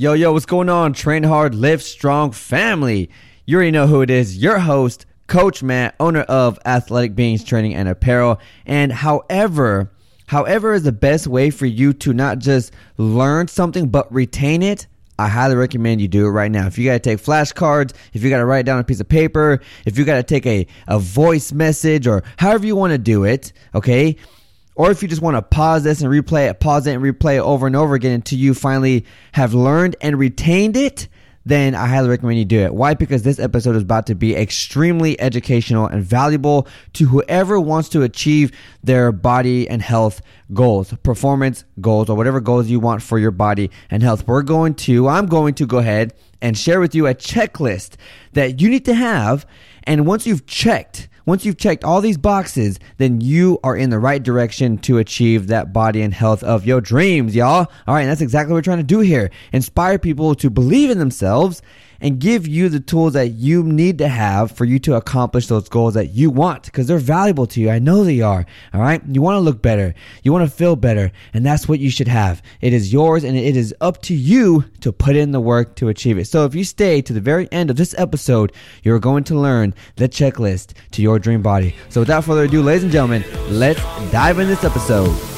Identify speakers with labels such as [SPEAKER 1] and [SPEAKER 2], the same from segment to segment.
[SPEAKER 1] Yo, yo, what's going on? Train hard, live strong family. You already know who it is. Your host, Coach Matt, owner of Athletic Beings Training and Apparel. And however, however is the best way for you to not just learn something but retain it. I highly recommend you do it right now. If you got to take flashcards, if you got to write down a piece of paper, if you got to take a, a voice message or however you want to do it, okay? Or if you just want to pause this and replay it, pause it and replay it over and over again until you finally have learned and retained it, then I highly recommend you do it. Why? Because this episode is about to be extremely educational and valuable to whoever wants to achieve their body and health goals, performance goals, or whatever goals you want for your body and health. We're going to, I'm going to go ahead and share with you a checklist that you need to have. And once you've checked, once you've checked all these boxes, then you are in the right direction to achieve that body and health of your dreams, y'all. All right, that's exactly what we're trying to do here. Inspire people to believe in themselves and give you the tools that you need to have for you to accomplish those goals that you want because they're valuable to you. I know they are. All right. You want to look better. You want to feel better. And that's what you should have. It is yours and it is up to you to put in the work to achieve it. So if you stay to the very end of this episode, you're going to learn the checklist to your dream body. So without further ado, ladies and gentlemen, let's dive in this episode.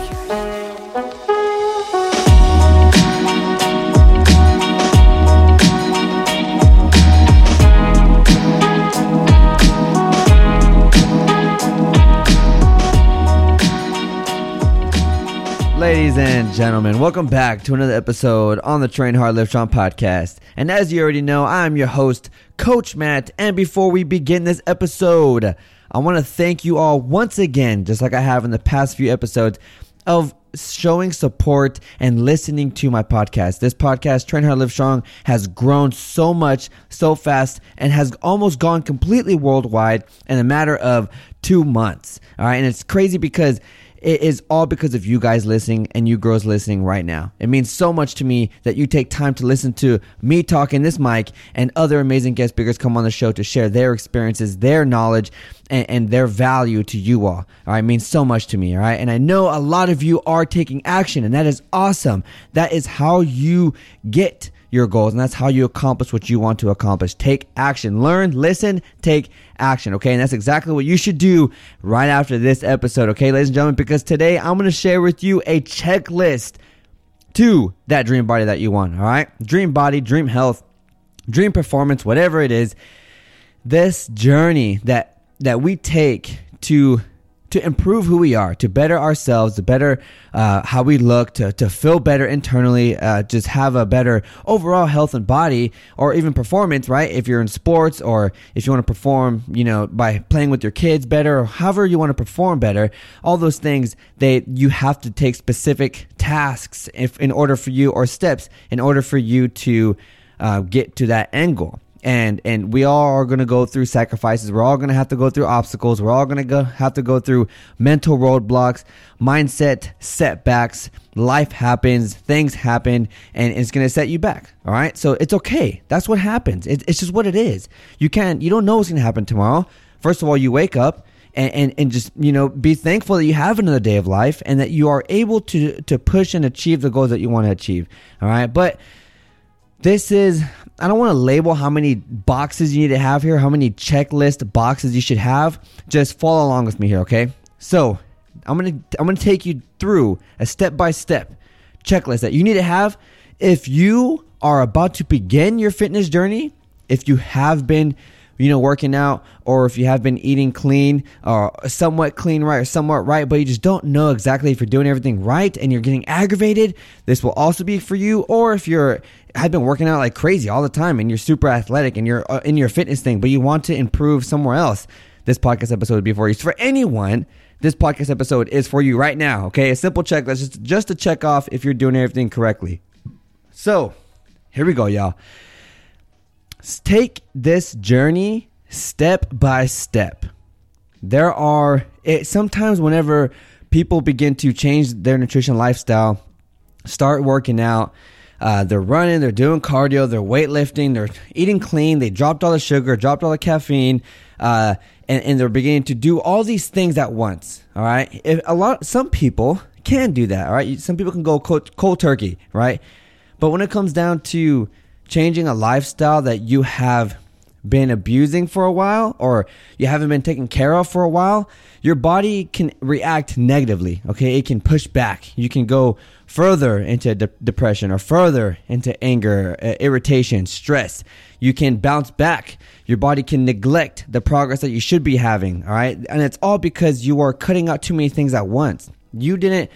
[SPEAKER 1] Ladies and gentlemen, welcome back to another episode on the Train Hard Live Strong podcast. And as you already know, I'm your host, Coach Matt. And before we begin this episode, I want to thank you all once again, just like I have in the past few episodes, of showing support and listening to my podcast. This podcast, Train Hard Live Strong, has grown so much, so fast, and has almost gone completely worldwide in a matter of two months. All right. And it's crazy because it is all because of you guys listening and you girls listening right now. It means so much to me that you take time to listen to me talking this mic and other amazing guest speakers come on the show to share their experiences, their knowledge, and, and their value to you all. All right, it means so much to me. All right, and I know a lot of you are taking action, and that is awesome. That is how you get your goals, and that's how you accomplish what you want to accomplish. Take action. Learn, listen, take action. Okay, and that's exactly what you should do right after this episode. Okay, ladies and gentlemen, because today I'm going to share with you a checklist to that dream body that you want. All right, dream body, dream health, dream performance, whatever it is. This journey that that we take to to improve who we are, to better ourselves, to better uh, how we look, to, to feel better internally, uh, just have a better overall health and body, or even performance, right? If you're in sports or if you want to perform, you know, by playing with your kids better, or however you want to perform better, all those things, they you have to take specific tasks if in order for you or steps in order for you to uh, get to that end goal and and we all are going to go through sacrifices. We're all going to have to go through obstacles. We're all going to have to go through mental roadblocks mindset setbacks. Life happens. Things happen. And it's going to set you back. All right? So it's okay. That's what happens. It, it's just what it is. You can't you don't know what's going to happen tomorrow. First of all you wake up and, and, and just you know be thankful that you have another day of life and that you are able to to push and achieve the goals that you want to achieve. All right? But this is I don't want to label how many boxes you need to have here, how many checklist boxes you should have. Just follow along with me here, okay? So, I'm going to I'm going to take you through a step-by-step checklist that you need to have if you are about to begin your fitness journey, if you have been you know, working out, or if you have been eating clean or somewhat clean right or somewhat right, but you just don't know exactly if you're doing everything right and you're getting aggravated, this will also be for you. Or if you're have been working out like crazy all the time and you're super athletic and you're uh, in your fitness thing, but you want to improve somewhere else, this podcast episode would be for you. So for anyone, this podcast episode is for you right now. Okay, a simple checklist, just just to check off if you're doing everything correctly. So Here we go, y'all. Take this journey step by step. There are it, sometimes whenever people begin to change their nutrition lifestyle, start working out, uh, they're running, they're doing cardio, they're weightlifting, they're eating clean, they dropped all the sugar, dropped all the caffeine, uh, and, and they're beginning to do all these things at once. All right, if a lot, some people can do that. All right, some people can go cold, cold turkey, right? But when it comes down to changing a lifestyle that you have been abusing for a while or you haven't been taken care of for a while, your body can react negatively. Okay. It can push back. You can go further into de- depression or further into anger, uh, irritation, stress. You can bounce back. Your body can neglect the progress that you should be having. All right. And it's all because you are cutting out too many things at once. You didn't,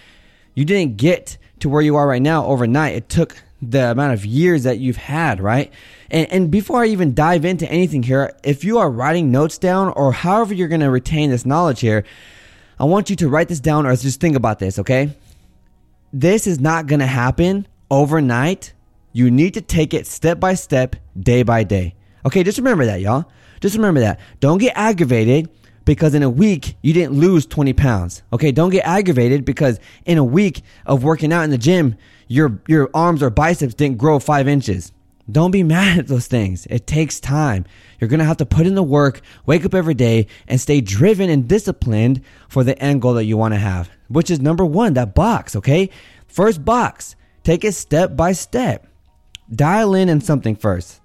[SPEAKER 1] you didn't get to where you are right now overnight. It took the amount of years that you've had, right? And, and before I even dive into anything here, if you are writing notes down or however you're going to retain this knowledge here, I want you to write this down or just think about this, okay? This is not going to happen overnight. You need to take it step by step, day by day. Okay, just remember that, y'all. Just remember that. Don't get aggravated because in a week you didn't lose 20 pounds. Okay, don't get aggravated because in a week of working out in the gym, your your arms or biceps didn't grow five inches. Don't be mad at those things. It takes time. You're gonna have to put in the work, wake up every day, and stay driven and disciplined for the end goal that you want to have, which is number one, that box. Okay, first box. Take it step by step. Dial in in something first.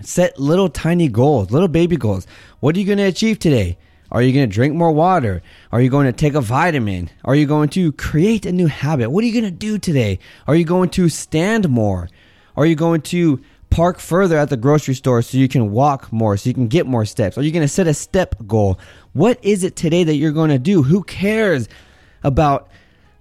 [SPEAKER 1] Set little tiny goals, little baby goals. What are you gonna achieve today? Are you going to drink more water? Are you going to take a vitamin? Are you going to create a new habit? What are you going to do today? Are you going to stand more? Are you going to park further at the grocery store so you can walk more, so you can get more steps? Are you going to set a step goal? What is it today that you're going to do? Who cares about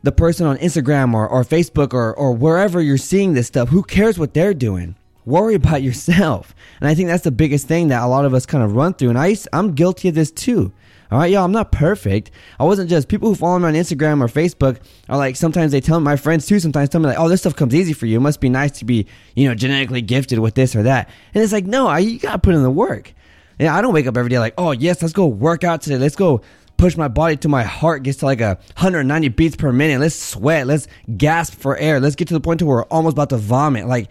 [SPEAKER 1] the person on Instagram or, or Facebook or, or wherever you're seeing this stuff? Who cares what they're doing? Worry about yourself. And I think that's the biggest thing that a lot of us kind of run through. And I, I'm guilty of this too. All right, y'all, I'm not perfect. I wasn't just people who follow me on Instagram or Facebook are like sometimes they tell my friends too. Sometimes tell me like, "Oh, this stuff comes easy for you. It must be nice to be, you know, genetically gifted with this or that." And it's like, no, I, you gotta put in the work. And I don't wake up every day like, "Oh, yes, let's go work out today. Let's go push my body to my heart gets to like a 190 beats per minute. Let's sweat. Let's gasp for air. Let's get to the point to where we're almost about to vomit." Like,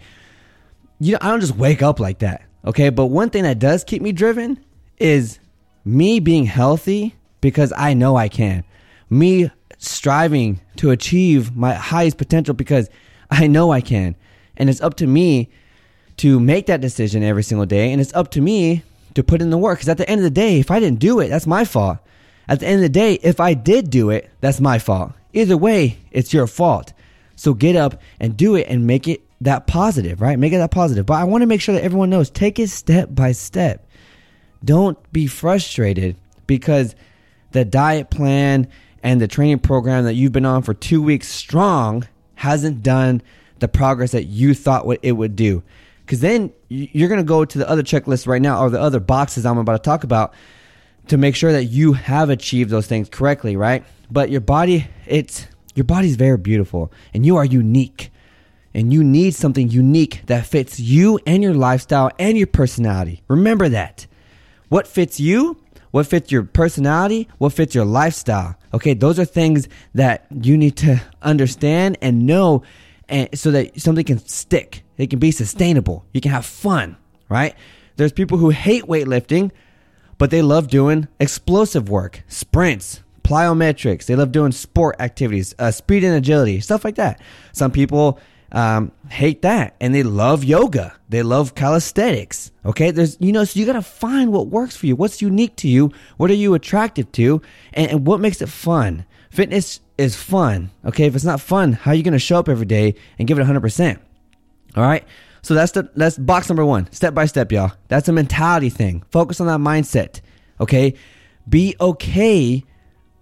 [SPEAKER 1] you know, I don't just wake up like that. Okay, but one thing that does keep me driven is me being healthy because I know I can. Me striving to achieve my highest potential because I know I can. And it's up to me to make that decision every single day. And it's up to me to put in the work. Because at the end of the day, if I didn't do it, that's my fault. At the end of the day, if I did do it, that's my fault. Either way, it's your fault. So get up and do it and make it that positive, right? Make it that positive. But I want to make sure that everyone knows take it step by step. Don't be frustrated because the diet plan and the training program that you've been on for two weeks strong hasn't done the progress that you thought what it would do. Because then you're going to go to the other checklist right now or the other boxes I'm about to talk about to make sure that you have achieved those things correctly, right? But your body, it's your body's very beautiful and you are unique. And you need something unique that fits you and your lifestyle and your personality. Remember that. What fits you? What fits your personality? What fits your lifestyle? Okay, those are things that you need to understand and know and so that something can stick. It can be sustainable. You can have fun, right? There's people who hate weightlifting, but they love doing explosive work, sprints, plyometrics. They love doing sport activities, uh, speed and agility, stuff like that. Some people um, hate that and they love yoga. They love calisthenics. Okay. There's, you know, so you got to find what works for you. What's unique to you? What are you attracted to? And, and what makes it fun? Fitness is fun. Okay. If it's not fun, how are you going to show up every day and give it 100%? All right. So that's the, that's box number one, step by step, y'all. That's a mentality thing. Focus on that mindset. Okay. Be okay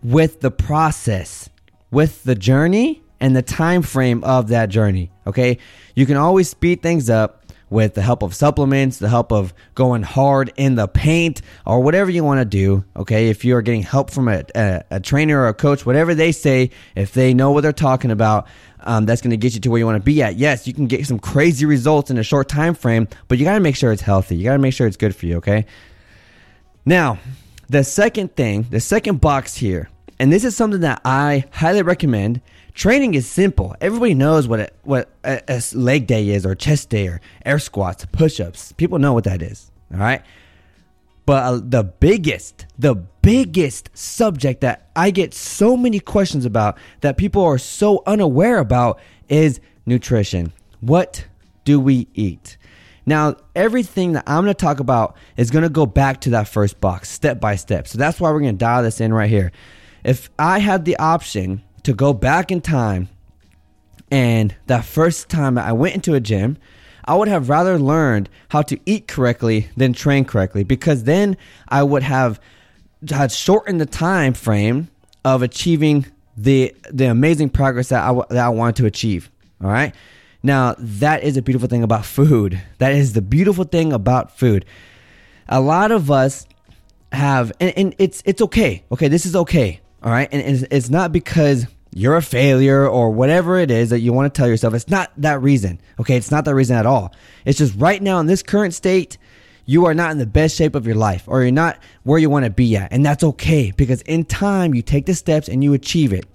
[SPEAKER 1] with the process, with the journey and the time frame of that journey. Okay, you can always speed things up with the help of supplements, the help of going hard in the paint, or whatever you want to do. Okay, if you are getting help from a, a, a trainer or a coach, whatever they say, if they know what they're talking about, um, that's going to get you to where you want to be at. Yes, you can get some crazy results in a short time frame, but you got to make sure it's healthy. You got to make sure it's good for you. Okay. Now, the second thing, the second box here, and this is something that I highly recommend. Training is simple. Everybody knows what a, what a, a leg day is, or chest day, or air squats, push-ups. People know what that is. All right. But uh, the biggest, the biggest subject that I get so many questions about that people are so unaware about is nutrition. What do we eat? Now, everything that I'm going to talk about is going to go back to that first box step by step. So that's why we're going to dial this in right here. If I had the option to go back in time and that first time I went into a gym, I would have rather learned how to eat correctly than train correctly because then I would have had shortened the time frame of achieving the the amazing progress that I, that I wanted to achieve. All right. Now, that is a beautiful thing about food. That is the beautiful thing about food. A lot of us have, and, and it's it's okay. Okay, this is okay. All right, and it's, it's not because you're a failure or whatever it is that you want to tell yourself. It's not that reason. Okay, it's not that reason at all. It's just right now in this current state, you are not in the best shape of your life or you're not where you want to be at. And that's okay because in time you take the steps and you achieve it.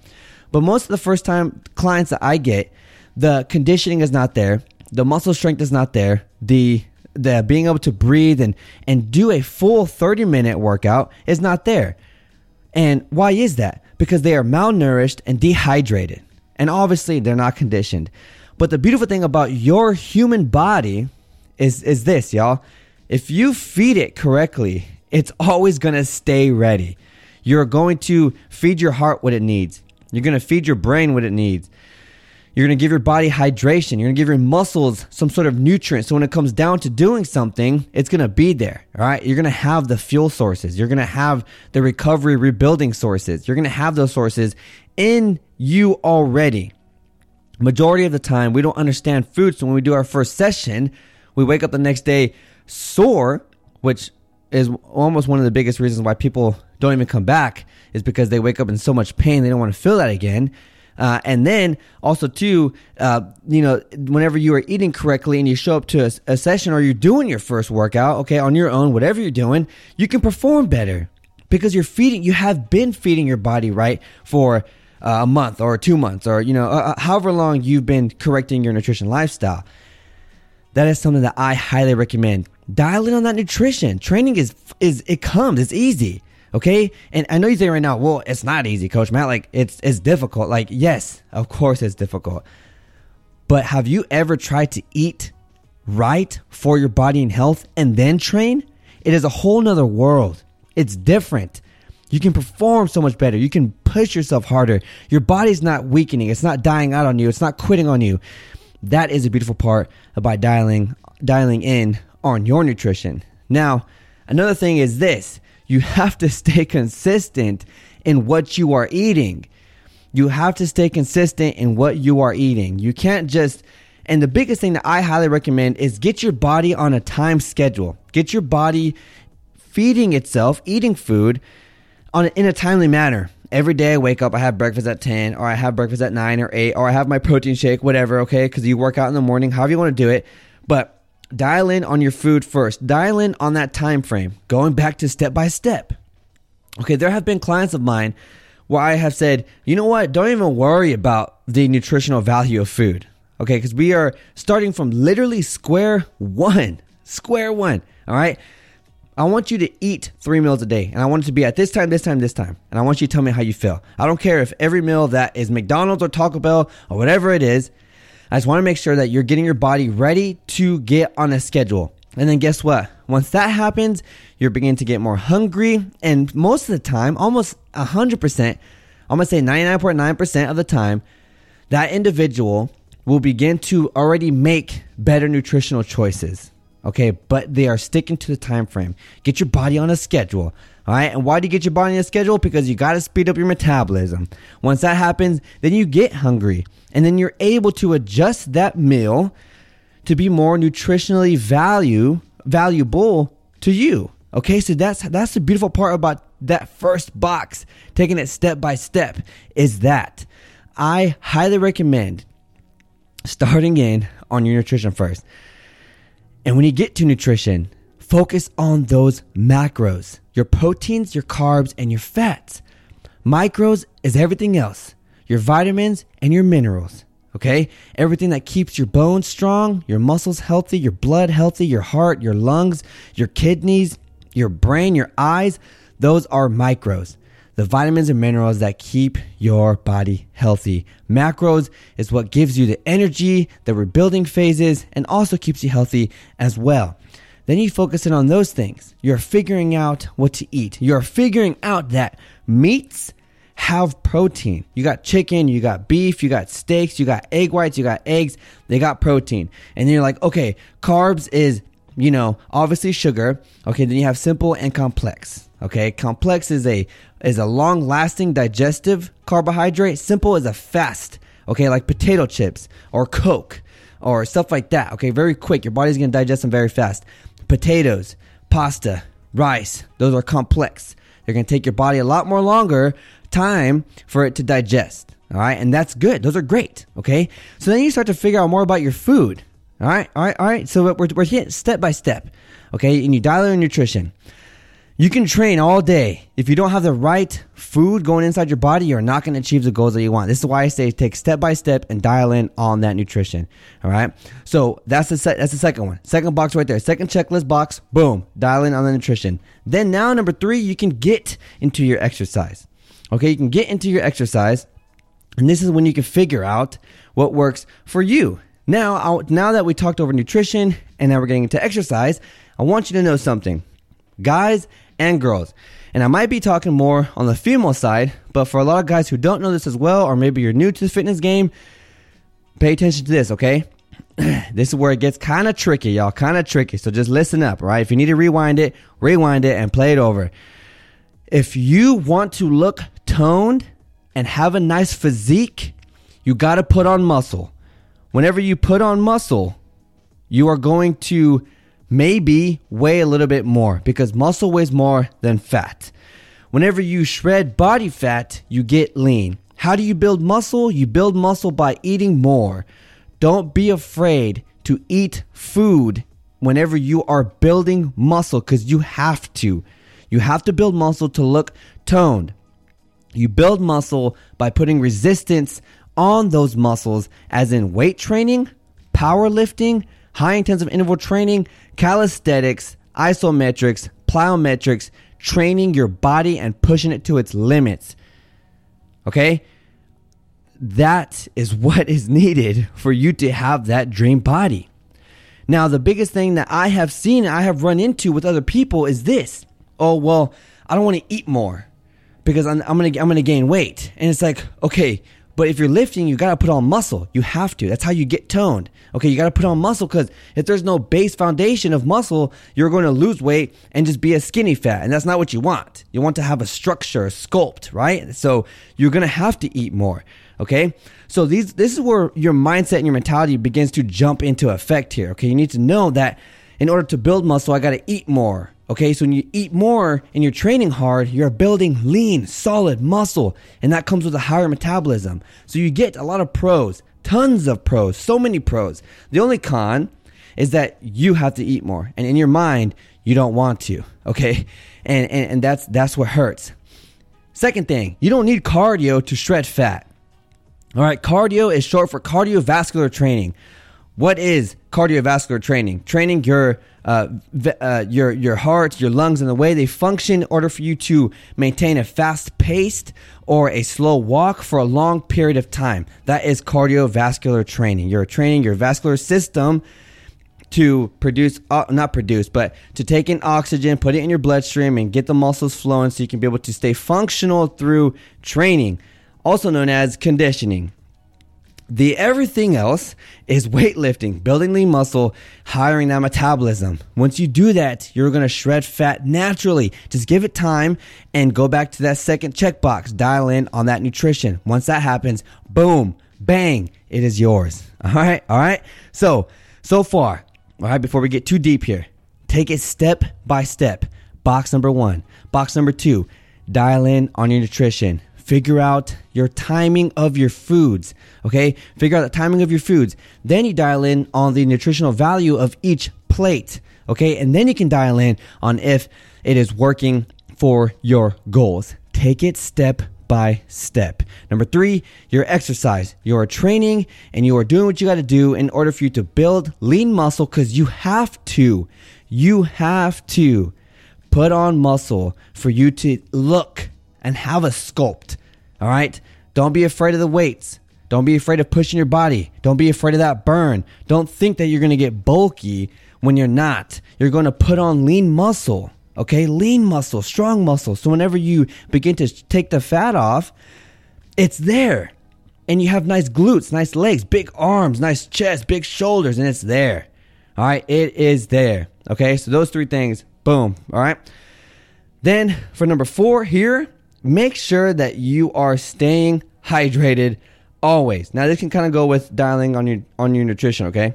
[SPEAKER 1] But most of the first time clients that I get, the conditioning is not there, the muscle strength is not there, the the being able to breathe and and do a full 30 minute workout is not there. And why is that? Because they are malnourished and dehydrated. And obviously they're not conditioned. But the beautiful thing about your human body is is this, y'all. If you feed it correctly, it's always to stay ready. You're going to feed your heart what it needs. You're going to feed your brain what it needs. You're going to give your body hydration. You're going to give your muscles some sort of nutrient. So when it comes down to doing something, it's going to be there. All right. You're going to have the fuel sources. You're going to have the recovery rebuilding sources. You're going to have those sources in you already. Majority of the time, we don't understand food. So when we do our first session, we wake up the next day sore, which is almost one of the biggest reasons why people don't even come back is because they wake up in so much pain they don't want to feel that again uh, and then also too, uh, you know, whenever you are eating correctly and you show up to a, a session or you're doing your first workout, okay, on your own, whatever you're doing, you can perform better because you're feeding. You have been feeding your body right for uh, a month or two months or you know, uh, uh, however long you've been correcting your nutrition lifestyle. That is something that I highly recommend. Dial in on that nutrition. Training is is it comes. It's easy. Okay. And I know you say right now, well, it's not easy, Coach Matt. Like it's it's difficult. Like, yes, of course it's difficult. But have you ever tried to eat right for your body and health and then train? It is a whole nother world. It's different. You can perform so much better. You can push yourself harder. Your body's not weakening. It's not dying out on you. It's not quitting on you. That is a beautiful part about dialing dialing in on your nutrition. Now, another thing is this you have to stay consistent in what you are eating. You have to stay consistent in what you are eating. You can't just, and the biggest thing that I highly recommend is get your body on a time schedule. Get your body feeding itself, eating food on in a timely manner. Every day I wake up, I have breakfast at 10, or I have breakfast at 9 or 8, or I have my protein shake, whatever, okay? Because you work out in the morning, however you want to do it. But dial in on your food first. Dial in on that time frame, going back to step by step. Okay, there have been clients of mine where I have said, you know what, don't even worry about the nutritional value of food. Okay, because we are starting from literally square one. Square one. All right. I want you to eat three meals a day, and I want it to be at this time, this time, this time. And I want you to tell me how you feel. I don't care if every meal that is McDonald's or Taco Bell or whatever it is, I just want to make sure that you're getting your body ready to get on a schedule. And then guess what? Once that happens, you're beginning to get more hungry. And most of the time, almost 100%, I'm going to say 99.9% of the time, that individual will begin to already make better nutritional choices. Okay, but they are sticking to the time frame. Get your body on a schedule. All right. And why do you get your body on a schedule? Because you got to speed up your metabolism. Once that happens, then you get hungry and then you're able to adjust that meal to be more nutritionally value valuable to you. Okay, so that's that's the beautiful part about that first box, taking it step by step, is that I highly recommend starting in on your nutrition first. And when you get to nutrition, focus on those macros your proteins, your carbs, and your fats. Micros is everything else your vitamins and your minerals. Okay? Everything that keeps your bones strong, your muscles healthy, your blood healthy, your heart, your lungs, your kidneys, your brain, your eyes, those are micros. The vitamins and minerals that keep your body healthy. Macros is what gives you the energy, the rebuilding phases, and also keeps you healthy as well. Then you focus in on those things. You're figuring out what to eat. You're figuring out that meats have protein. You got chicken, you got beef, you got steaks, you got egg whites, you got eggs. They got protein. And then you're like, okay, carbs is, you know, obviously sugar. Okay, then you have simple and complex. Okay, complex is a is a long lasting digestive carbohydrate. Simple is a fast. Okay, like potato chips or Coke or stuff like that. Okay, very quick. Your body's gonna digest them very fast. Potatoes, pasta, rice. Those are complex. They're gonna take your body a lot more longer time for it to digest. All right, and that's good. Those are great. Okay, so then you start to figure out more about your food. All right, all right, all right. So we're we're hitting step by step. Okay, and you dial in nutrition. You can train all day. If you don't have the right food going inside your body, you're not going to achieve the goals that you want. This is why I say take step by step and dial in on that nutrition. All right. So that's the se- that's the second one. Second box right there. Second checklist box. Boom. Dial in on the nutrition. Then now number three, you can get into your exercise. Okay, you can get into your exercise, and this is when you can figure out what works for you. Now, I'll, now that we talked over nutrition and now we're getting into exercise, I want you to know something, guys and girls. And I might be talking more on the female side, but for a lot of guys who don't know this as well, or maybe you're new to the fitness game, pay attention to this, okay? this is where it gets kind of tricky, y'all. Kind of tricky. So just listen up, right? If you need to rewind it, rewind it and play it over. If you want to look toned and have a nice physique, you got to put on muscle. Whenever you put on muscle, you are going to maybe weigh a little bit more because muscle weighs more than fat. Whenever you shred body fat, you get lean. How do you build muscle? You build muscle by eating more. Don't be afraid to eat food whenever you are building muscle because you have to. You have to build muscle to look toned. You build muscle by putting resistance on those muscles, as in weight training, powerlifting, high intensive interval training, calisthenics, isometrics, plyometrics, training your body and pushing it to its limits. Okay? That is what is needed for you to have that dream body. Now, the biggest thing that I have seen, I have run into with other people is this. Oh, well, I don't want to eat more because I'm, I'm going to I'm going to gain weight. And it's like, okay, but if you're lifting, you got to put on muscle. You have to. That's how you get toned. Okay, you got to put on muscle because if there's no base foundation of muscle, you're going to lose weight and just be a skinny fat. And that's not what you want. You want to have a structure, a sculpt, right? So you're going to have to eat more. Okay, so these this is where your mindset and your mentality begins to jump into effect here. Okay, you need to know that in order to build muscle, I got to eat more. Okay, so when you eat more and you're training hard, you're building lean, solid muscle, and that comes with a higher metabolism. So you get a lot of pros, tons of pros, so many pros. The only con is that you have to eat more, and in your mind, you don't want to. Okay, and and, and that's that's what hurts. Second thing, you don't need cardio to shred fat. All right, cardio is short for cardiovascular training. What is cardiovascular training? Training your uh, uh, your your heart, your lungs, and the way they function in order for you to maintain a fast paced or a slow walk for a long period of time. That is cardiovascular training. You're training your vascular system to produce, uh, not produce, but to take in oxygen, put it in your bloodstream, and get the muscles flowing so you can be able to stay functional through training, also known as conditioning. The everything else is weightlifting, building lean muscle, hiring that metabolism. Once you do that, you're to shred fat naturally. Just give it time and go back to that second checkbox. Dial in on that nutrition. Once that happens, boom, bang, it is yours. All right, all right. So, So far, all right, before we get too deep here, take it step by step. Box number one. Box number two, dial in on your nutrition. Figure out your timing of your foods. Okay. Figure out the timing of your foods. Then you dial in on the nutritional value of each plate. Okay. And then you can dial in on if it is working for your goals. Take it step by step. Number three, your exercise. You are training and you are doing what you got to do in order for you to build lean muscle because you have to. You have to put on muscle for you to look and have a sculpt. All right? Don't be afraid of the weights. Don't be afraid of pushing your body. Don't be afraid of that burn. Don't think that you're going to get bulky when you're not. You're going to put on lean muscle. Okay? Lean muscle, strong muscle. So whenever you begin to take the fat off, it's there. And you have nice glutes, nice legs, big arms, nice chest, big shoulders, and it's there. All right? It is there. Okay? So those three things, boom. All right? Then for number four here, make sure that you are staying hydrated always. Now this can kind of go with dialing on your on your nutrition, okay?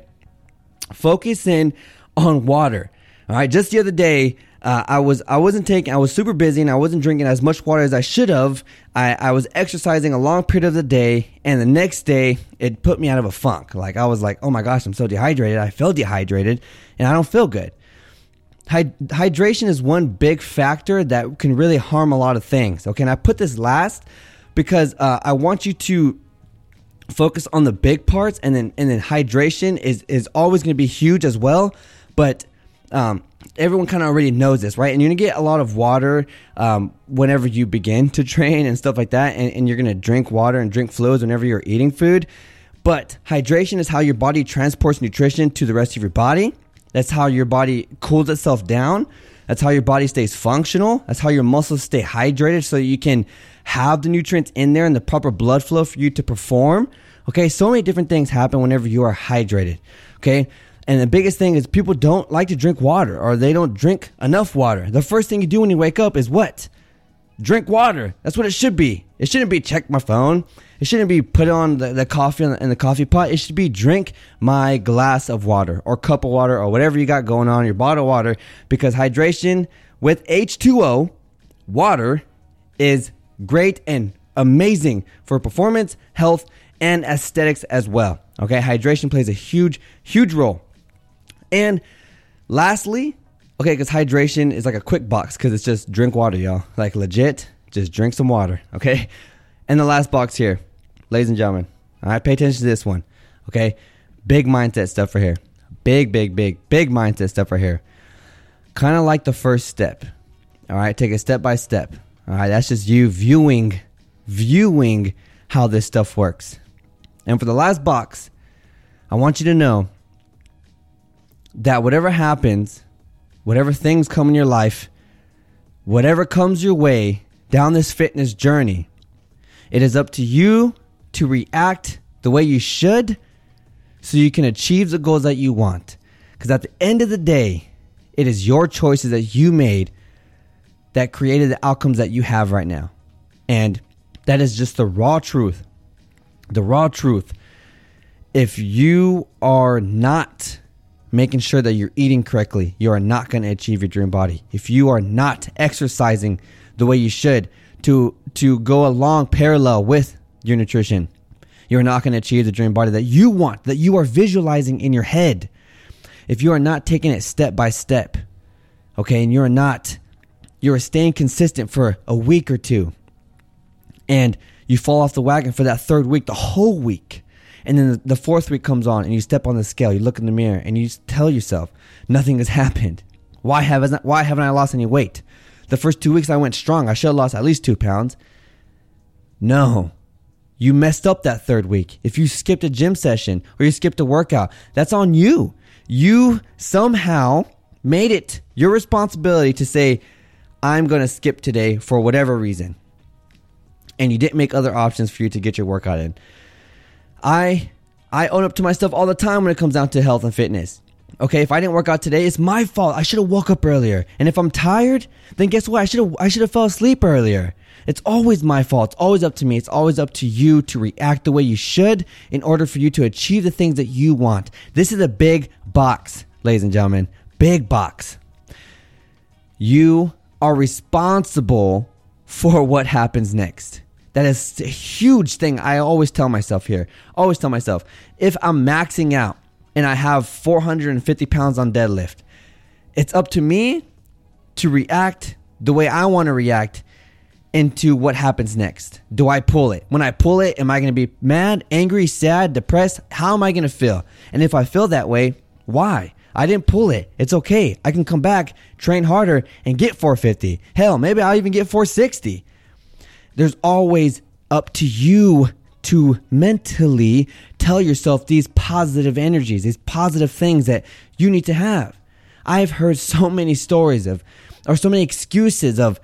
[SPEAKER 1] Focus in on water. All right, just the other day, uh, I was I wasn't taking I was super busy and I wasn't drinking as much water as I should have. I, I was exercising a long period of the day, and the next day it put me out of a funk. Like I was like, oh my gosh, I'm so dehydrated. I feel dehydrated, and I don't feel good hydration is one big factor that can really harm a lot of things. Okay, and I put this last because uh, I want you to focus on the big parts, and then and then hydration is is always going to be huge as well. But um, everyone kind of already knows this, right? And you're gonna get a lot of water um, whenever you begin to train and stuff like that, and, and you're gonna drink water and drink fluids whenever you're eating food. But hydration is how your body transports nutrition to the rest of your body. That's how your body cools itself down. That's how your body stays functional. That's how your muscles stay hydrated so you can have the nutrients in there and the proper blood flow for you to perform. Okay, so many different things happen whenever you are hydrated. Okay, and the biggest thing is people don't like to drink water or they don't drink enough water. The first thing you do when you wake up is what? Drink water. That's what it should be. It shouldn't be check my phone. It shouldn't be put on the, the coffee in the, in the, coffee pot. It should be drink my glass of water or cup of water or whatever you got going on, your bottle of water, because hydration with H2O, water, is great and amazing for performance, health, and aesthetics as well. Okay, hydration plays a huge, huge role. And lastly, okay, because hydration is like a quick box because it's just drink water, y'all. Like legit, just drink some water, okay? And the last box here ladies and gentlemen. Right, pay attention to this one. Okay, big mindset stuff right here. Big, big, big, big mindset stuff right here. Kind of like the first step. All right, take it step by step. All right, that's just you viewing, viewing how this stuff works. And for the last box, I want you to know that whatever happens, whatever things come in your life, whatever comes your way down this fitness journey, it is up to you to react the way you should so you can achieve the goals that you want. Because at the end of the day, it is your choices that you made that created the outcomes that you have right now. And that is just the raw truth. The raw truth. If you are not making sure that you're eating correctly, you are not going to achieve your dream body. If you are not exercising the way you should to to go along parallel with your nutrition. You're not going to achieve the dream body that you want, that you are visualizing in your head. If you are not taking it step by step, okay, and you're not, you're staying consistent for a week or two, and you fall off the wagon for that third week, the whole week, and then the fourth week comes on, and you step on the scale, you look in the mirror, and you tell yourself, nothing has happened. Why haven't Why haven't I lost any weight? The first two weeks I went strong. I should have lost at least two pounds. No, you messed up that third week. If you skipped a gym session or you skipped a workout, that's on you. You somehow made it your responsibility to say, I'm going to skip today for whatever reason. And you didn't make other options for you to get your workout in. I I own up to my stuff all the time when it comes down to health and fitness. Okay, if I didn't work out today, it's my fault. I should have woke up earlier. And if I'm tired, then guess what? I should have I should have fell asleep earlier. It's always my fault. It's always up to me. It's always up to you to react the way you should in order for you to achieve the things that you want. This is a big box, ladies and gentlemen. Big box. You are responsible for what happens next. That is a huge thing I always tell myself here. Always tell myself if I'm maxing out and I have 450 pounds on deadlift, it's up to me to react the way I want to react into what happens next. Do I pull it? When I pull it, am I going to be mad, angry, sad, depressed? How am I going to feel? And if I feel that way, why? I didn't pull it. It's okay. I can come back, train harder, and get 450. Hell, maybe I'll even get 460 there's always up to you to mentally tell yourself these positive energies, these positive things that you need to have. I've heard so many stories of, or so many excuses of,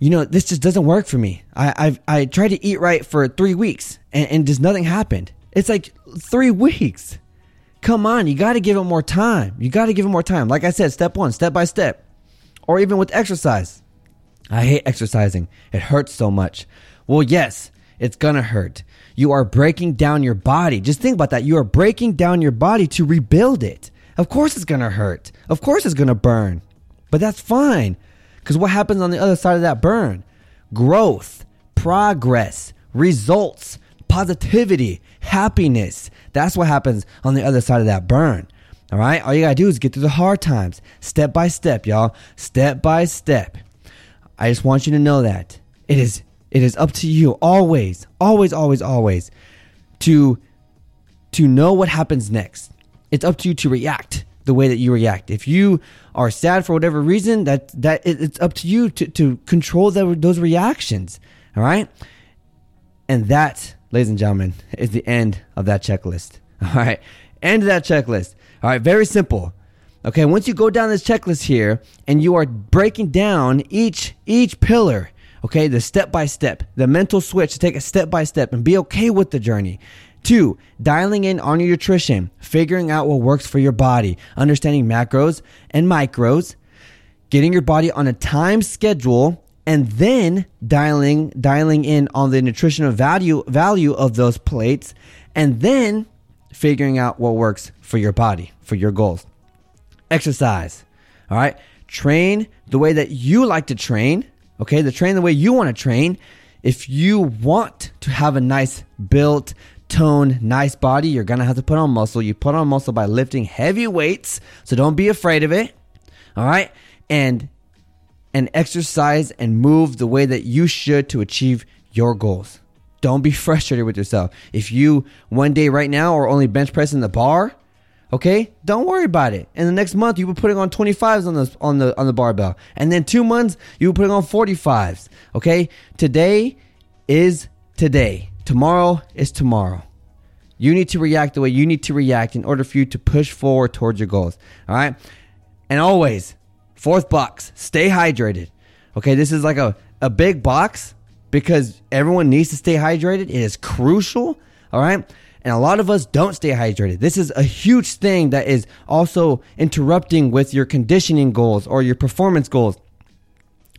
[SPEAKER 1] you know, this just doesn't work for me. I, I've I tried to eat right for three weeks and, and just nothing happened. It's like three weeks. Come on, you got to give it more time. You got to give it more time. Like I said, step one, step by step, or even with exercise. I hate exercising. It hurts so much. Well, yes, it's gonna hurt. You are breaking down your body. Just think about that. You are breaking down your body to rebuild it. Of course it's gonna hurt. Of course it's gonna burn. But that's fine. Because what happens on the other side of that burn? Growth, progress, results, positivity, happiness. That's what happens on the other side of that burn. All right? All you gotta do is get through the hard times, step by step, y'all. Step by step. I just want you to know that it is it is up to you always, always, always, always to to know what happens next. It's up to you to react the way that you react. If you are sad for whatever reason, that that it's up to you to to control the, those reactions. All right, and that, ladies and gentlemen, is the end of that checklist. All right, end of that checklist. All right, very simple. Okay, once you go down this checklist here and you are breaking down each each pillar, okay, the step by step, the mental switch to take a step by step and be okay with the journey. Two, dialing in on your nutrition, figuring out what works for your body, understanding macros and micros, getting your body on a time schedule, and then dialing dialing in on the nutritional value value of those plates, and then figuring out what works for your body, for your goals exercise. All right. Train the way that you like to train. Okay. The train the way you want to train. If you want to have a nice built, toned, nice body, you're to have to put on muscle. You put on muscle by lifting heavy weights. So don't be afraid of it. All right. And, and exercise and move the way that you should to achieve your goals. Don't be frustrated with yourself. If you one day right now are only bench pressing the bar, Okay, don't worry about it. And the next month you were putting on 25s on the on the on the barbell, and then two months you were putting on 45s. Okay, today is today. Tomorrow is tomorrow. You need to react the way you need to react in order for you to push forward towards your goals. All right, and always fourth box, stay hydrated. Okay, this is like a a big box because everyone needs to stay hydrated. It is crucial. All right. And a lot of us don't stay hydrated. This is a huge thing that is also interrupting with your conditioning goals or your performance goals,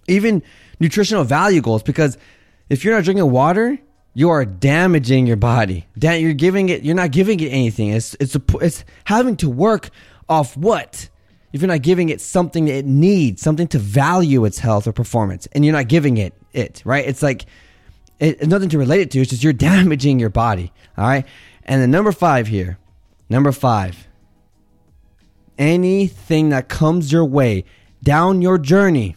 [SPEAKER 1] even nutritional value goals. Because if you're not drinking water, you are damaging your body. That You're giving it. You're not giving it anything. It's it's a, it's having to work off what if you're not giving it something that it needs, something to value its health or performance, and you're not giving it it right. It's like it's nothing to relate it to. It's just you're damaging your body. All right. And then number five here, number five, anything that comes your way down your journey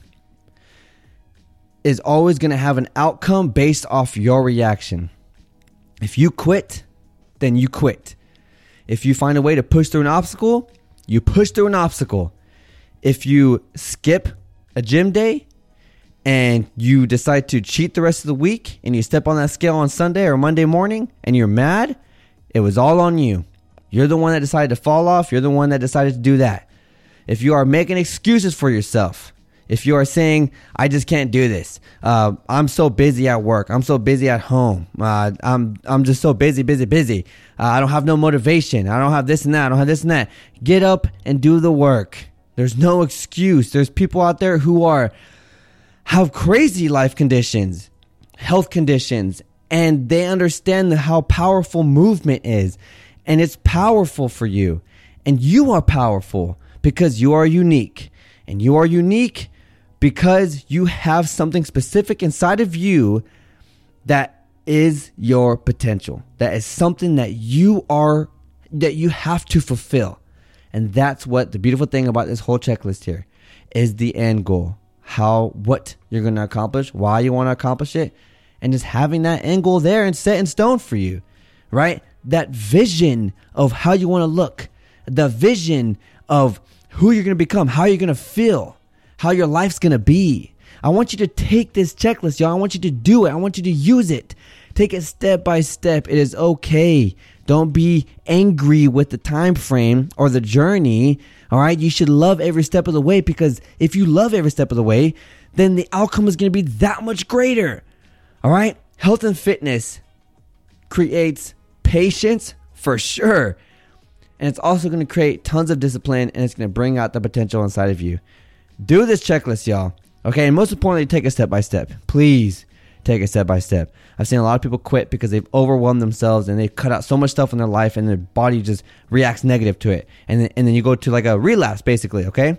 [SPEAKER 1] is always going to have an outcome based off your reaction. If you quit, then you quit. If you find a way to push through an obstacle, you push through an obstacle. If you skip a gym day and you decide to cheat the rest of the week and you step on that scale on Sunday or Monday morning and you're mad, it was all on you. You're the one that decided to fall off. You're the one that decided to do that. If you are making excuses for yourself, If you are saying, I just can't do this, uh, I'm so busy at work, I'm so busy at home, uh, I'm, I'm just so busy, busy, busy, uh, I don't have no motivation, I don't have this and that, I don't have this and that. Get up and do the work. There's no excuse. There's people out there who are, have crazy life conditions, health conditions, and they understand how powerful movement is. And it's powerful for you. And you are powerful because you are unique. And you are unique because you have something specific inside of you that is your potential. That is something that you are, that you have to fulfill. And that's what the beautiful thing about this whole checklist here is the end goal. How, what you're going to accomplish, why you want to accomplish it, and just having that end goal there and set in stone for you, right? That vision of how you want to look, the vision of who you're going to become, how you're going to feel, how your life's going to be. I want you to take this checklist, y'all. I want you to do it. I want you to use it. Take it step by step. It is okay. Don't be angry with the time frame or the journey. All right. You should love every step of the way because if you love every step of the way, then the outcome is going to be that much greater. All right. Health and fitness creates patience for sure. And it's also going to create tons of discipline and it's going to bring out the potential inside of you. Do this checklist, y'all. Okay. And most importantly, take it step by step. Please take it step by step. I've seen a lot of people quit because they've overwhelmed themselves and they've cut out so much stuff in their life and their body just reacts negative to it. And then, and then you go to like a relapse, basically, okay?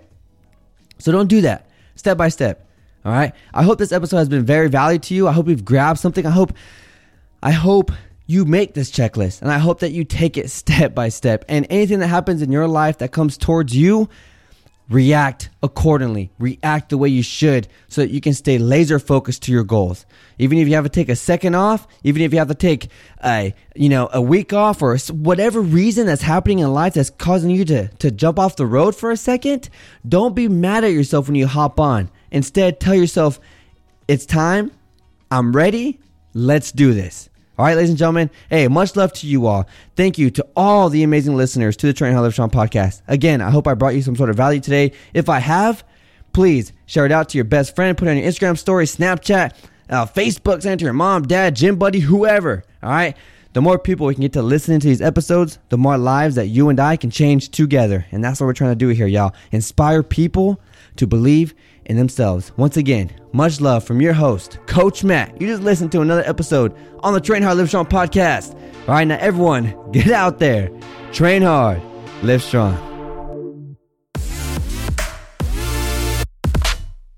[SPEAKER 1] So don't do that. Step by step. All right. I hope this episode has been very valued to you. I hope you've grabbed something. I hope, I hope you make this checklist and I hope that you take it step by step. And anything that happens in your life that comes towards you, react accordingly. React the way you should so that you can stay laser focused to your goals. Even if you have to take a second off even if you have to take a you know a week off or whatever reason that's happening in life that's causing you to to jump off the road for a second don't be mad at yourself when you hop on. Instead tell yourself it's time. I'm ready. Let's do this all right, ladies and gentlemen. Hey, much love to you all. Thank you to all the amazing listeners to the Train Hard Live Strong podcast. Again, I hope I brought you some sort of value today. If I have, please share it out to your best friend, put it on your Instagram story, Snapchat, uh, Facebook, send it to your mom, dad, gym buddy, whoever. All right. The more people we can get to listening to these episodes, the more lives that you and I can change together. And that's what we're trying to do here, y'all. Inspire people to believe in themselves. Once again, much love from your host, Coach Matt. You just listened to another episode on the Train Hard Live Strong podcast. All right, now everyone, get out there, train hard, live strong.